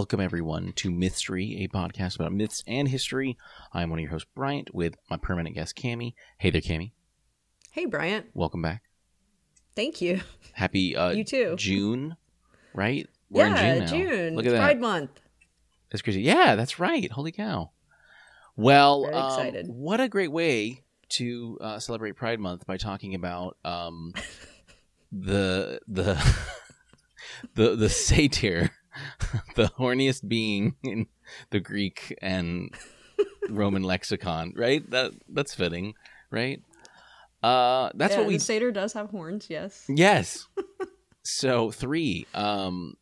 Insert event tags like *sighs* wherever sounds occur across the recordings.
Welcome, everyone, to Mystery, a podcast about myths and history. I'm one of your hosts, Bryant, with my permanent guest, Cami. Hey there, Cami. Hey, Bryant. Welcome back. Thank you. Happy uh, You too. June, right? We're yeah, in June now. Look at It's that. Pride Month. That's crazy. Yeah, that's right. Holy cow. Well, Very um, excited. what a great way to uh, celebrate Pride Month by talking about um, *laughs* the the *laughs* the the satyr, *laughs* the horniest being in the Greek and Roman lexicon. Right? That that's fitting. Right? Uh, that's Yeah, what we The satyr does have horns. Yes. Yes. *laughs* so three. Um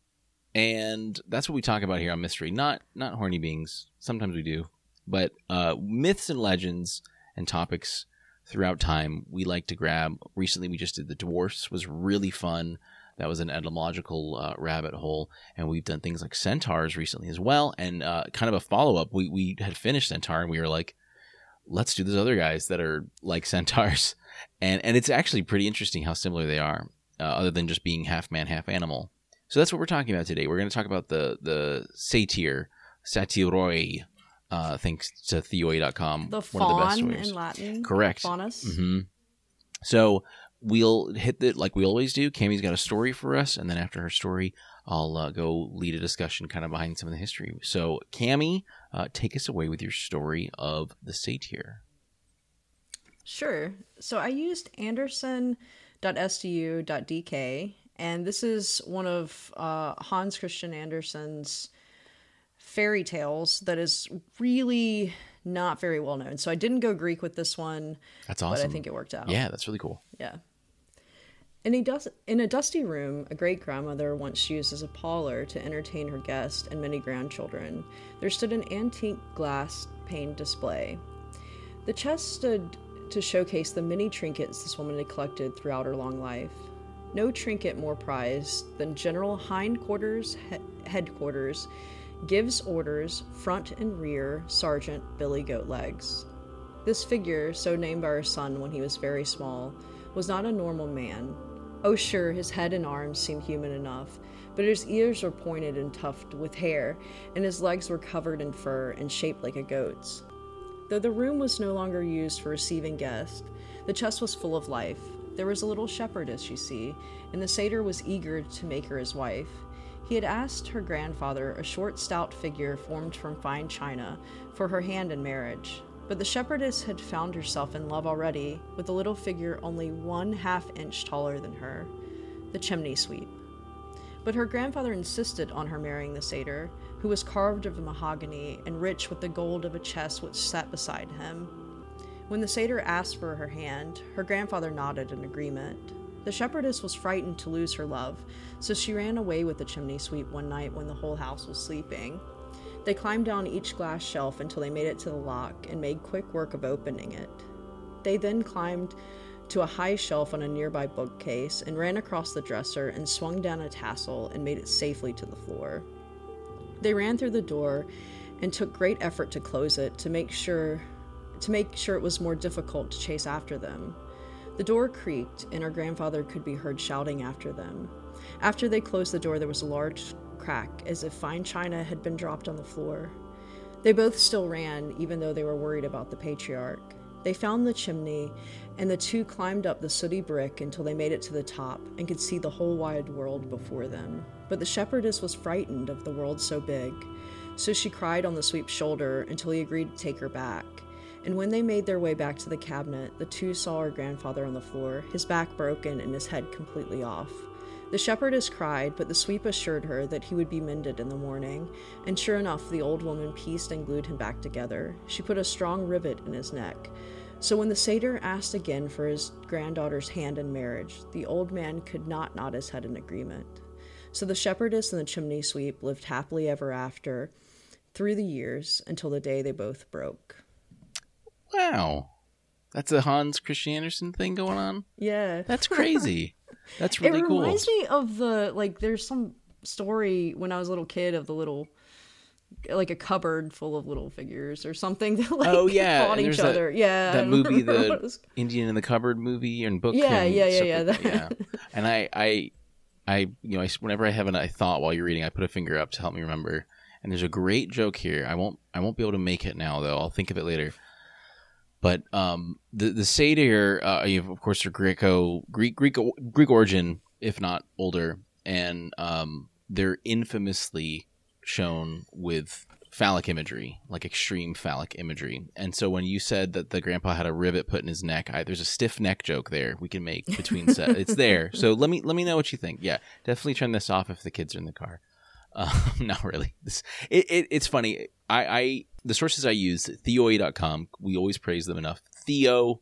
and that's what we talk about here on mystery. Not not horny beings. Sometimes we do. But uh myths and legends and topics throughout time we like to grab. Recently we just did the dwarfs was really fun. That was an etymological uh, rabbit hole, and we've done things like centaurs recently as well. And uh, kind of a follow up, we we had finished centaur, and we were like, let's do those other guys that are like centaurs, *laughs* and and it's actually pretty interesting how similar they are, uh, other than just being half man, half animal. So that's what we're talking about today. We're going to talk about the the satyr, satyroi, uh, thanks to theoi.com. The one of the best ways. in Latin. Correct. Faunus. hmm So we'll hit it like we always do. Cami's got a story for us, and then after her story, I'll uh, go lead a discussion kind of behind some of the history. So, Cami, uh, take us away with your story of the satyr. Sure. So I used andersen.sdu.dk, and this is one of uh, Hans Christian Andersen's fairy tales that is really not very well known. So I didn't go Greek with this one, That's but awesome. I think it worked out. Yeah, that's really cool. Yeah. In a, dus- in a dusty room, a great grandmother once used as a parlor to entertain her guests and many grandchildren, there stood an antique glass paned display. The chest stood to showcase the many trinkets this woman had collected throughout her long life. No trinket more prized than General Hindquarters he- Headquarters gives orders, front and rear, Sergeant Billy Goatlegs. This figure, so named by her son when he was very small, was not a normal man. Oh, sure, his head and arms seemed human enough, but his ears were pointed and tufted with hair, and his legs were covered in fur and shaped like a goat's. Though the room was no longer used for receiving guests, the chest was full of life. There was a little shepherdess, you see, and the satyr was eager to make her his wife. He had asked her grandfather, a short, stout figure formed from fine china, for her hand in marriage. But the shepherdess had found herself in love already, with a little figure only one half inch taller than her the chimney sweep. But her grandfather insisted on her marrying the satyr, who was carved of mahogany and rich with the gold of a chest which sat beside him. When the satyr asked for her hand, her grandfather nodded in agreement. The shepherdess was frightened to lose her love, so she ran away with the chimney sweep one night when the whole house was sleeping. They climbed down each glass shelf until they made it to the lock and made quick work of opening it. They then climbed to a high shelf on a nearby bookcase and ran across the dresser and swung down a tassel and made it safely to the floor. They ran through the door and took great effort to close it to make sure to make sure it was more difficult to chase after them. The door creaked and our grandfather could be heard shouting after them. After they closed the door there was a large crack as if fine china had been dropped on the floor. They both still ran even though they were worried about the patriarch. They found the chimney and the two climbed up the sooty brick until they made it to the top and could see the whole wide world before them. But the shepherdess was frightened of the world so big, so she cried on the sweep's shoulder until he agreed to take her back. And when they made their way back to the cabinet, the two saw her grandfather on the floor, his back broken and his head completely off. The shepherdess cried, but the sweep assured her that he would be mended in the morning, and sure enough, the old woman pieced and glued him back together. She put a strong rivet in his neck. So when the satyr asked again for his granddaughter's hand in marriage, the old man could not nod his head in agreement. So the shepherdess and the chimney sweep lived happily ever after through the years until the day they both broke. Wow. That's a Hans Christian Andersen thing going on? Yeah. That's *laughs* crazy. That's really cool. it cool. reminds me of the like there's some story when I was a little kid of the little like a cupboard full of little figures or something *laughs* that like Oh, yeah, fought each that- other. yeah. That movie, the was- Indian in the Cupboard movie and book. Yeah, and yeah, yeah, yeah, like that- yeah. And I, I, I, you know, I, whenever I have an, I thought while you're reading, I put a finger up to help me remember. and there's a great joke here. I won't I won't be able to make it now though. I'll think of it later. But um, the the satyr, uh, of course, are Greco Greek Greek Greek origin, if not older, and um, they're infamously shown with phallic imagery, like extreme phallic imagery. And so when you said that the grandpa had a rivet put in his neck, I, there's a stiff neck joke there we can make between set. *laughs* it's there. So let me let me know what you think. Yeah, definitely turn this off if the kids are in the car. *laughs* Um, not really. This, it, it, it's funny. I, I the sources I use theoi.com. We always praise them enough. Theoi.com,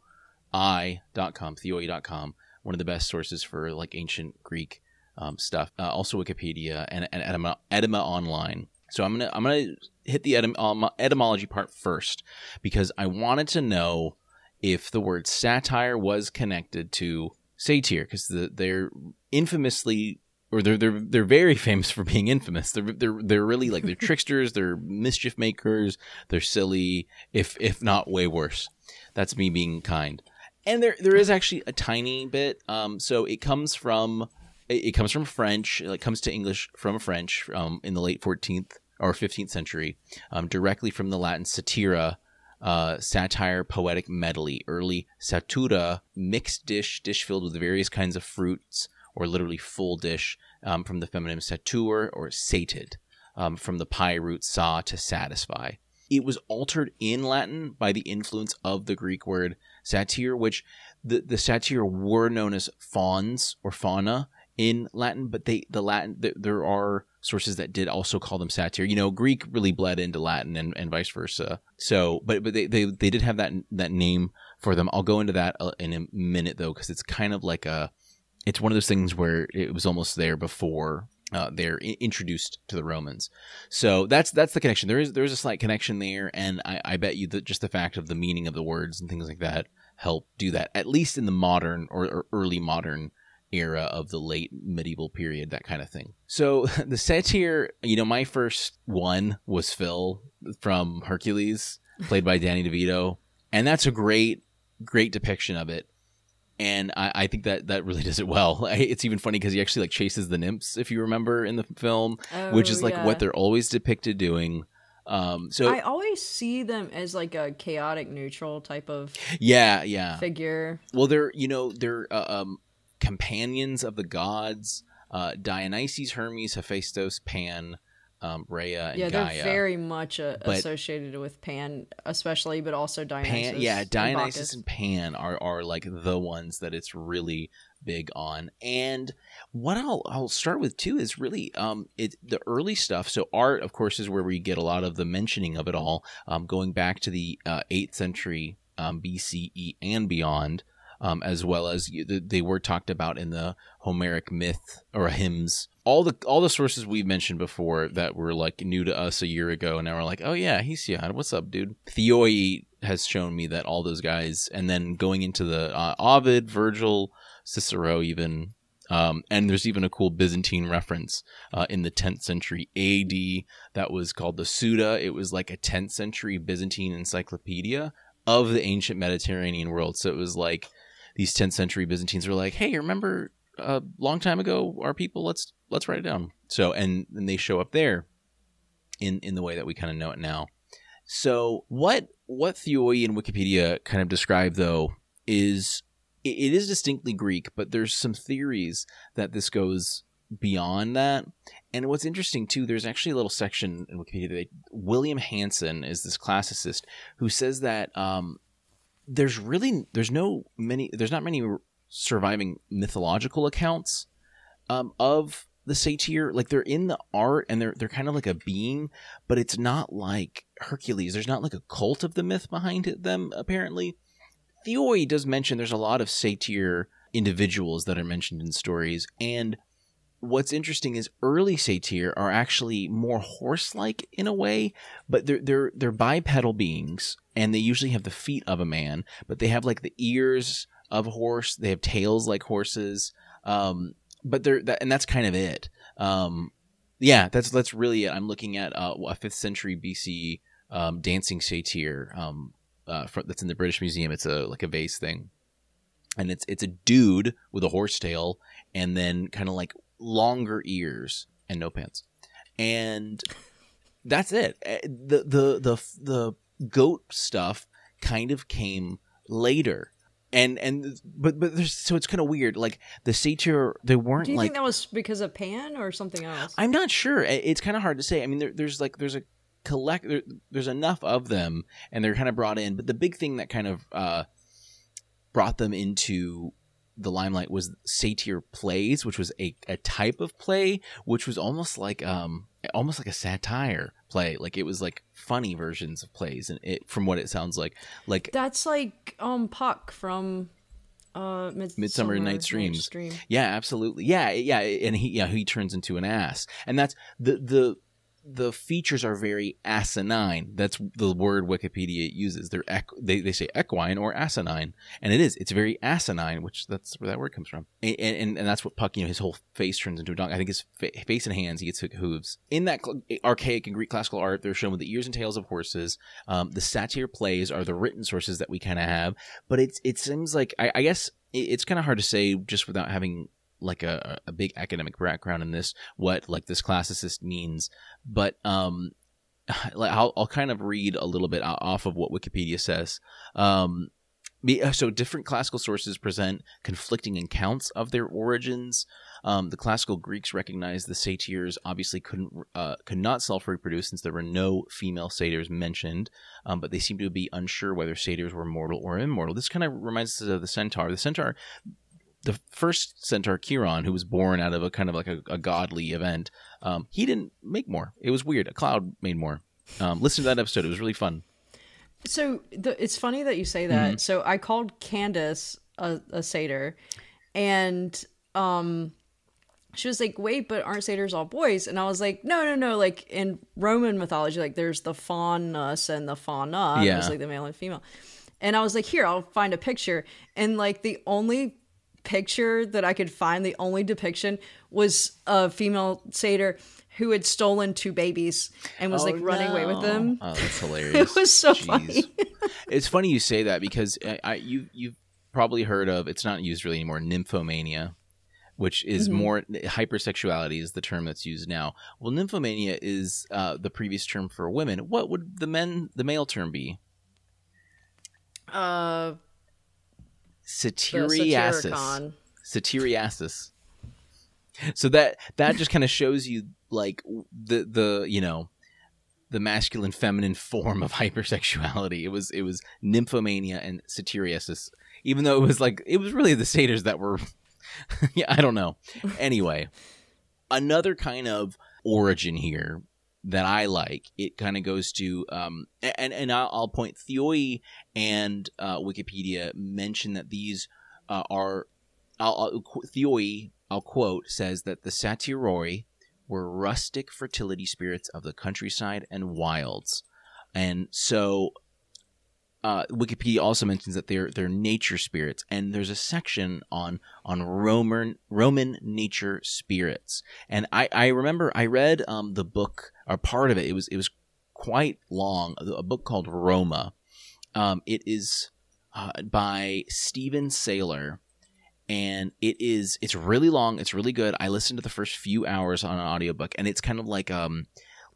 theoi.com. One of the best sources for like ancient Greek um, stuff. Uh, also Wikipedia and, and Edema, Etymonline. So I'm gonna I'm gonna hit the etym- um, etymology part first because I wanted to know if the word satire was connected to satyr because the, they're infamously or they're they're they're very *laughs* famous for being infamous. They're they're they're really like they're *laughs* tricksters, they're mischief makers, they're silly, if if not way worse. That's me being kind. And there there is actually a tiny bit. Um, so it comes from it, comes from French. It comes to English from French um, in the late 14th or 15th century, um, directly from the Latin satira, uh, satire, poetic medley. Early satura, mixed dish, dish filled with various kinds of fruits, or literally full dish, um, from the feminine satur or sated, um, from the PIE root sa to satisfy. It was altered in Latin by the influence of the Greek word satyr, which the, the satyr were known as fauns or fauna, in Latin, but they the Latin th- there are sources that did also call them satyr. You know, Greek really bled into Latin and, and vice versa. So, but but they, they they did have that that name for them. I'll go into that uh, in a minute though, because it's kind of like a it's one of those things where it was almost there before uh, they're I- introduced to the Romans. So that's that's the connection. There is there is a slight connection there, and I, I bet you that just the fact of the meaning of the words and things like that help do that. At least in the modern or, or early modern era of the late medieval period, that kind of thing. So *laughs* the satyr, you know, my first one was Phil from Hercules, played by Danny DeVito, and that's a great, great depiction of it. And I, I think that that really *laughs* does it well. *laughs* It's even funny because he actually like chases the nymphs, if you remember in the film, Oh, which is like yeah. what they're always depicted doing. Um, so I always see them as like a chaotic neutral type of yeah, yeah. figure. Well, they're you know they're uh, um, companions of the gods. Uh, Dionysus, Hermes, Hephaestus, Pan, um, Rhea, and yeah, they're very much uh, associated with Pan, especially, but also Dionysus. Pan, yeah, and Dionysus Bacchus. and Pan are, are like the ones that it's really big on. And what I'll I'll start with too is really um it the early stuff. So art, of course, is where we get a lot of the mentioning of it all, um, going back to the uh, eighth century um, BCE and beyond. Um, as well as they were talked about in the Homeric myth or hymns. All the all the sources we've mentioned before that were like new to us a year ago, and now we're like, oh yeah, Hesiod, what's up, dude? Theoi has shown me that all those guys, and then going into the uh, Ovid, Virgil, Cicero, even. Um, and there's even a cool Byzantine reference uh, in the 10th century AD that was called the Suda. It was like a 10th century Byzantine encyclopedia of the ancient Mediterranean world. So it was like these 10th century Byzantines were like, "Hey, remember a long time ago our people? Let's let's write it down." So and and they show up there in in the way that we kind of know it now. So what what Theoi and Wikipedia kind of describe though is it, is distinctly Greek, but there's some theories that this goes beyond that. And what's interesting too, there's actually a little section in Wikipedia that William Hansen is this classicist who says that um, there's really there's no many there's not many surviving mythological accounts um, of the satyr. Like they're in the art and they're they're kind of like a being, but it's not like Hercules. There's not like a cult of the myth behind them apparently. Theoi does mention there's a lot of satyr individuals that are mentioned in stories, and what's interesting is early satyr are actually more horse-like in a way, but they're they're they're bipedal beings, and they usually have the feet of a man, but they have like the ears of a horse. They have tails like horses, um, but they're that, and that's kind of it. Um, yeah, that's that's really it. I'm looking at uh, a fifth century BC um, dancing satyr um, uh, fr- that's in the British Museum. It's a like a vase thing, and it's it's a dude with a horse tail and then kind of like longer ears and no pants. And That's it. Uh, The the the the goat stuff kind of came later. And and but but there's so it's kind of weird. Like the satyr, they weren't Do you like think that was because of Pan or something else? I'm not sure. It's kind of hard to say. I mean, there, there's like there's a collect there, there's enough of them, and they're kind of brought in. But the big thing that kind of uh, brought them into the limelight was satyr plays, which was a, a type of play, which was almost like um almost like a satire play. Like it was like funny versions of plays, and it from what it sounds like, like That's like um Puck from uh Midsummer, Midsummer Night's Dreams. Dream. Yeah, absolutely. Yeah, yeah, and he yeah he turns into an ass, and that's the the the features are very asinine. That's the word Wikipedia uses. They're they they say equine or asinine, and it is. It's very asinine, which that's where that word comes from, and and, and that's what Puck. You know, his whole face turns into a dog. I think his fa- face and hands he gets hooves. In that cl- archaic and Greek classical art, they're shown with the ears and tails of horses. Um, the satyr plays are the written sources that we kind of have, but it's it seems like I, I guess it's kind of hard to say just without having like a, a big academic background in this what like this classicist means. But um *sighs* like I'll, I'll kind of read a little bit off of what wikipedia says. Um uh, so different classical sources present conflicting accounts of their origins. Um, the classical greeks recognized the satyrs obviously couldn't uh, could not self-reproduce since there were no female satyrs mentioned um, but they seem to be unsure whether satyrs were mortal or immortal. This kind of reminds us of the centaur. The centaur the first centaur Chiron, who was born out of a kind of like a, a godly event, um, he didn't make more. It was weird. A cloud made more. Um, listen to that episode; it was really fun. So the, it's funny that you say that. Mm-hmm. So I called Candace a, a satyr, and um, she was like, "Wait, but aren't satyrs all boys?" And I was like, "No, no, no. Like in Roman mythology, like there's the faunus and the fauna. Yeah. It's like the male and female." And I was like, "Here, I'll find a picture." And like the only picture that I could find, the only depiction was a female satyr who had stolen two babies and was like running away with them. Oh, that's *laughs* hilarious. It was so Jeez. funny. *laughs* it's funny you say that because I, I you you've probably heard of. It's not used really anymore. Nymphomania, which is Mm-hmm. more hypersexuality is the term that's used now. Well, nymphomania is uh, the previous term for women. What would the men the male term be? Uh, the Satyriasis. Satyriasis. So that that just kind of shows you like the the you know the masculine feminine form of *laughs* hypersexuality. It was it was nymphomania and satyriasis. Even though it was like it was really the satyrs that were *laughs* yeah, I don't know. Anyway, another kind of origin here that I like. It kind of goes to um and and I'll, point Theoi and uh, Wikipedia mention that these uh, are I'll, I'll, Theoi, I'll quote, says that the Satyroi were rustic fertility spirits of the countryside and wilds. And so uh, Wikipedia also mentions that they're they're nature spirits, and there's a section on on Roman Roman nature spirits. And I, I remember I read um, the book or part of it. It was it was quite long. A book called Roma. Um, it is uh, by Stephen Saylor, and it is it's really long. It's really good. I listened to the first few hours on an audiobook, and it's kind of like um,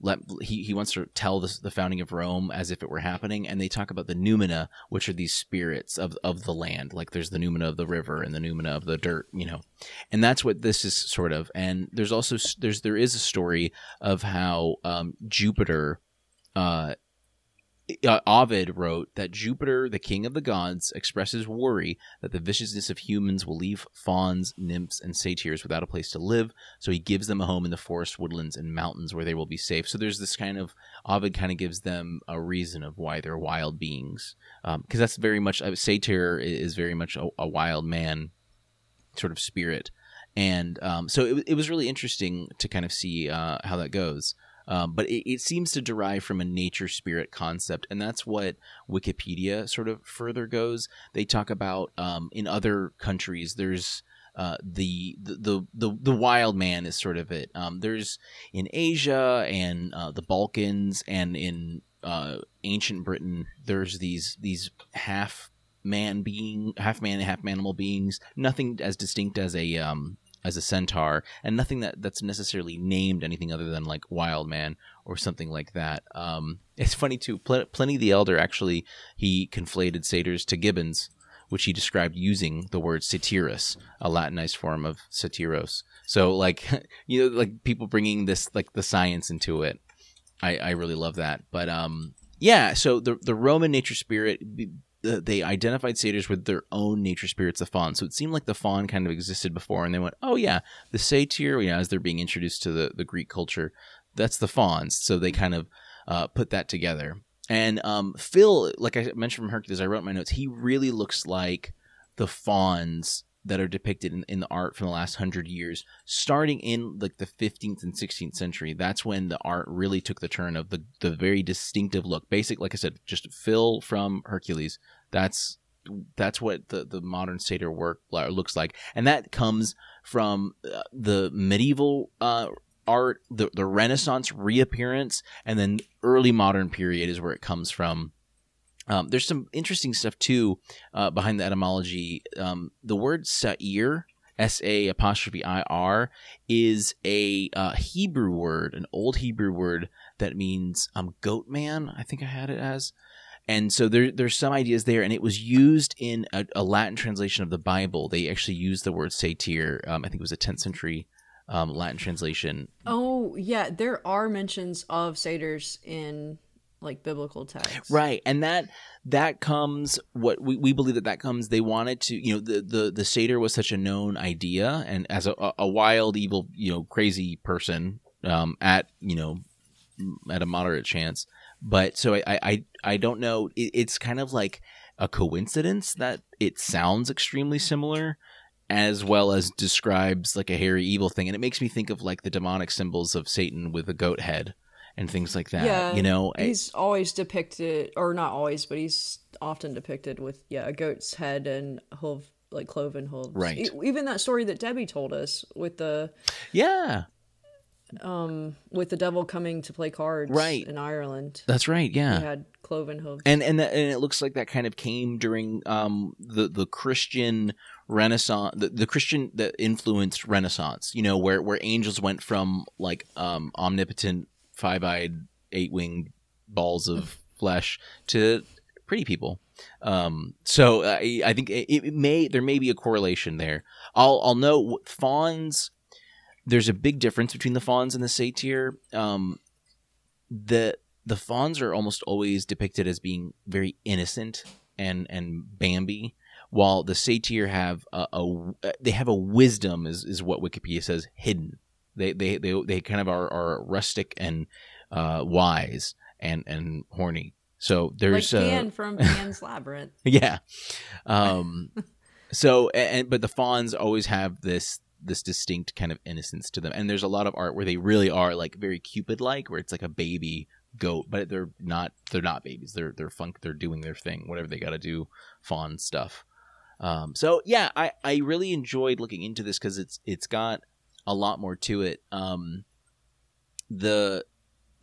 let he he wants to tell the, the founding of Rome as if it were happening, and they talk about the numina, which are these spirits of of the land. Like there's the numina of the river and the numina of the dirt, you know, and that's what this is sort of. And there's also there's there is a story of how um, Jupiter. Uh, uh, Ovid wrote that Jupiter, the king of the gods, expresses worry that the viciousness of humans will leave fauns, nymphs, and satyrs without a place to live. So he gives them a home in the forest, woodlands, and mountains where they will be safe. So there's this kind of Ovid kind of gives them a reason of why they're wild beings, because that's very much a satyr is very much a, a wild man sort of spirit, and um, so it, it was really interesting to kind of see uh, how that goes. Um, but it, it seems to derive from a nature spirit concept, and that's what Wikipedia sort of further goes. They talk about um, in other countries, there's uh, the, the the the wild man is sort of it. Um, there's in Asia and uh, the Balkans and in uh, ancient Britain, there's these these half man being, half man, and half animal beings. Nothing as distinct as a um, as a centaur, and nothing that that's necessarily named anything other than like Wild Man or something like that. Um, it's funny too. Pl- Pliny the Elder actually he conflated satyrs to gibbons, which he described using the word satyrus, a Latinized form of satyros. So like *laughs* you know like people bringing this like the science into it. I I really love that. But um yeah, so the the Roman nature spirit they identified satyrs with their own nature spirits, the faun. So it seemed like the faun kind of existed before, and they went, "Oh yeah, the satyr." You know, as they're being introduced to the the Greek culture, that's the fauns. So they kind of uh, put that together. And um, Phil, like I mentioned from Hercules, I wrote my notes. He really looks like the fauns that are depicted in, in the art from the last hundred years, starting in like the 15th and 16th century. That's when the art really took the turn of the the very distinctive look. Basic, like I said, just Phil from Hercules. That's that's what the, the modern satyr work looks like, and that comes from uh, the medieval uh, art, the the Renaissance reappearance, and then early modern period is where it comes from um, there's some interesting stuff too uh, behind the etymology. Um, the word sa'ir, S A apostrophe I R, is a uh, Hebrew word, an old Hebrew word that means um, goat man. I think I had it as. And so there, there's some ideas there, and it was used in a, a Latin translation of the Bible. They actually used the word satyr. Um, I think it was a 10th century um, Latin translation. Oh yeah, there are mentions of satyrs in like biblical text. Right and that that comes what we, we believe that that comes they wanted to you know the the the satyr was such a known idea and as a, a wild evil you know crazy person um at you know at a moderate chance. But so i i i don't know it, it's kind of like a coincidence that it sounds extremely similar as well as describes like a hairy evil thing and it makes me think of like the demonic symbols of satan with a goat head and things like that. Yeah, you know, he's I, always depicted, or not always, but he's often depicted with yeah a goat's head and hoof, like cloven hooves. Right. even that story that Debbie told us with the yeah, um, with the devil coming to play cards, right in Ireland. That's right. Yeah, he had cloven hooves, and and and it looks like that kind of came during um the the Christian Renaissance, the, the Christian that influenced Renaissance. You know, where where angels went from like um omnipotent five eyed, eight winged balls of flesh to pretty people. Um, so I, I think it, it, may there may be a correlation there. I'll I'll note fauns. There's a big difference between the fawns and the satyr. Um, the the fauns are almost always depicted as being very innocent and and Bambi, while the satyr have a, a they have a wisdom is, is what Wikipedia says hidden they they they, they kind of are, are rustic and uh, wise and and horny. So there's like Pan uh, from Pan's Labyrinth. *laughs* Yeah. Um, so and but the fawns always have this this distinct kind of innocence to them, and there's a lot of art where they really are like very Cupid like, where it's like a baby goat, but they're not they're not babies. They're they're funk. They're doing their thing, whatever they got to do, fawn stuff. Um, so yeah, I I really enjoyed looking into this because it's it's got a lot more to it. Um, the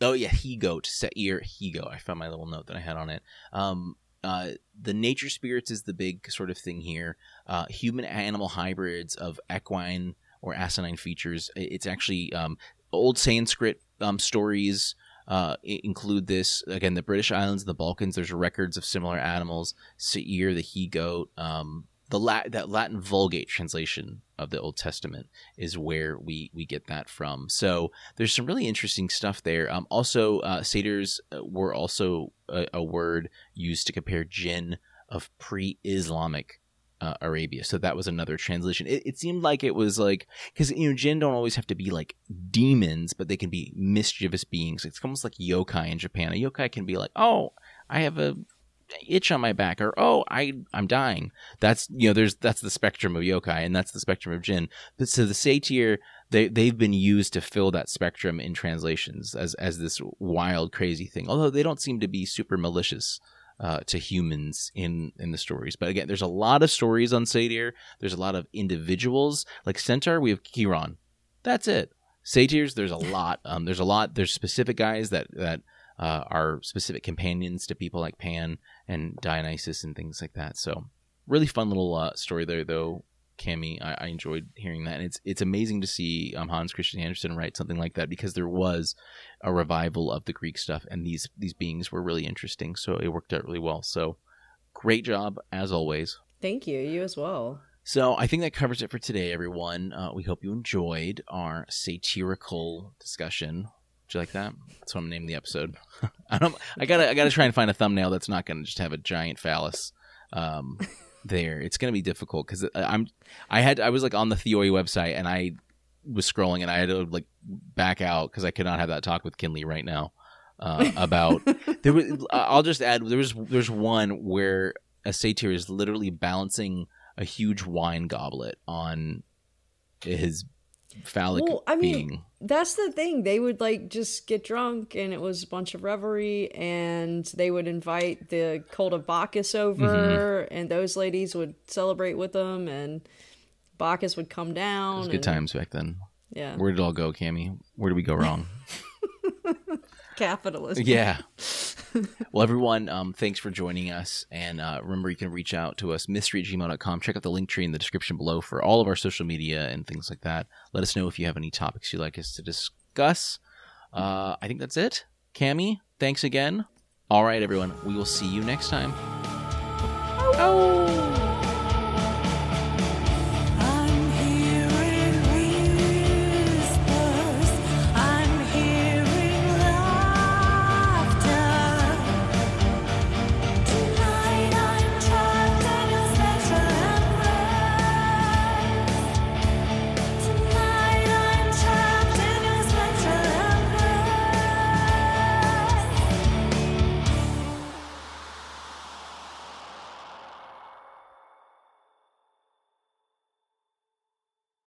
oh yeah, he goat Seir he go. I found my little note that I had on it. Um, uh, the nature spirits is the big sort of thing here. Uh, human animal hybrids of equine or asinine features. It's actually um, old Sanskrit um, stories. Uh, include this again the British Islands, the Balkans. There's records of similar animals. Seir, the he goat, um, the La- that Latin Vulgate translation of the Old Testament is where we we get that from. So there's some really interesting stuff there. Um, also, uh, satyrs uh, were also a, a, word used to compare jinn of pre-Islamic uh, Arabia. So that was another translation. It, it seemed like it was like because you know jinn don't always have to be like demons, but they can be mischievous beings. It's almost like yokai in Japan. A yokai can be like, oh, I have a itch on my back or oh i i'm dying. That's you know there's that's the spectrum of yokai and that's the spectrum of jin but so the satyr they they've been used to fill that spectrum in translations as as this wild crazy thing although they don't seem to be super malicious uh, to humans in in the stories. But again there's a lot of stories on satyr. There's a lot of individuals. Like centaur we have chiron. That's it. Satyrs there's a lot. Um there's a lot. There's specific guys that that uh, are specific companions to people like Pan and Dionysus and things like that. So really fun little uh, story there, though. Cami. I, I enjoyed hearing that, and it's it's amazing to see um, Hans Christian Andersen write something like that because there was a revival of the Greek stuff, and these these beings were really interesting. So it worked out really well. So great job as always. Thank you. You as well. So I think that covers it for today, everyone. Uh, we hope you enjoyed our satirical discussion. Would you like that? That's what I'm naming the episode. *laughs* I don't. I gotta. I gotta try and find a thumbnail that's not gonna just have a giant phallus. Um, there, it's gonna be difficult because I'm. I had. I was like on the Theoi website and I was scrolling and I had to like back out because I could not have that talk with Kinley right now. Uh, *laughs* about there was. I'll just add. There was. There's one where a satyr is literally balancing a huge wine goblet on his phallic Well, I mean, being. That's the thing. They would like just get drunk and it was a bunch of revelry and they would invite the cult of Bacchus over Mm-hmm. and those ladies would celebrate with them and Bacchus would come down. It down. was good and- times back then. Yeah. Where did it all go, Cami? Where did we go wrong? *laughs* Capitalism. yeah. *laughs* *laughs* Well, everyone, um, thanks for joining us. And uh, remember, you can reach out to us, mystery at gmail.com. Check out the link tree in the description below for all of our social media and things like that. Let us know if you have any topics you'd like us to discuss. Uh, I think that's it. Cami, thanks again. All right, everyone. We will see you next time.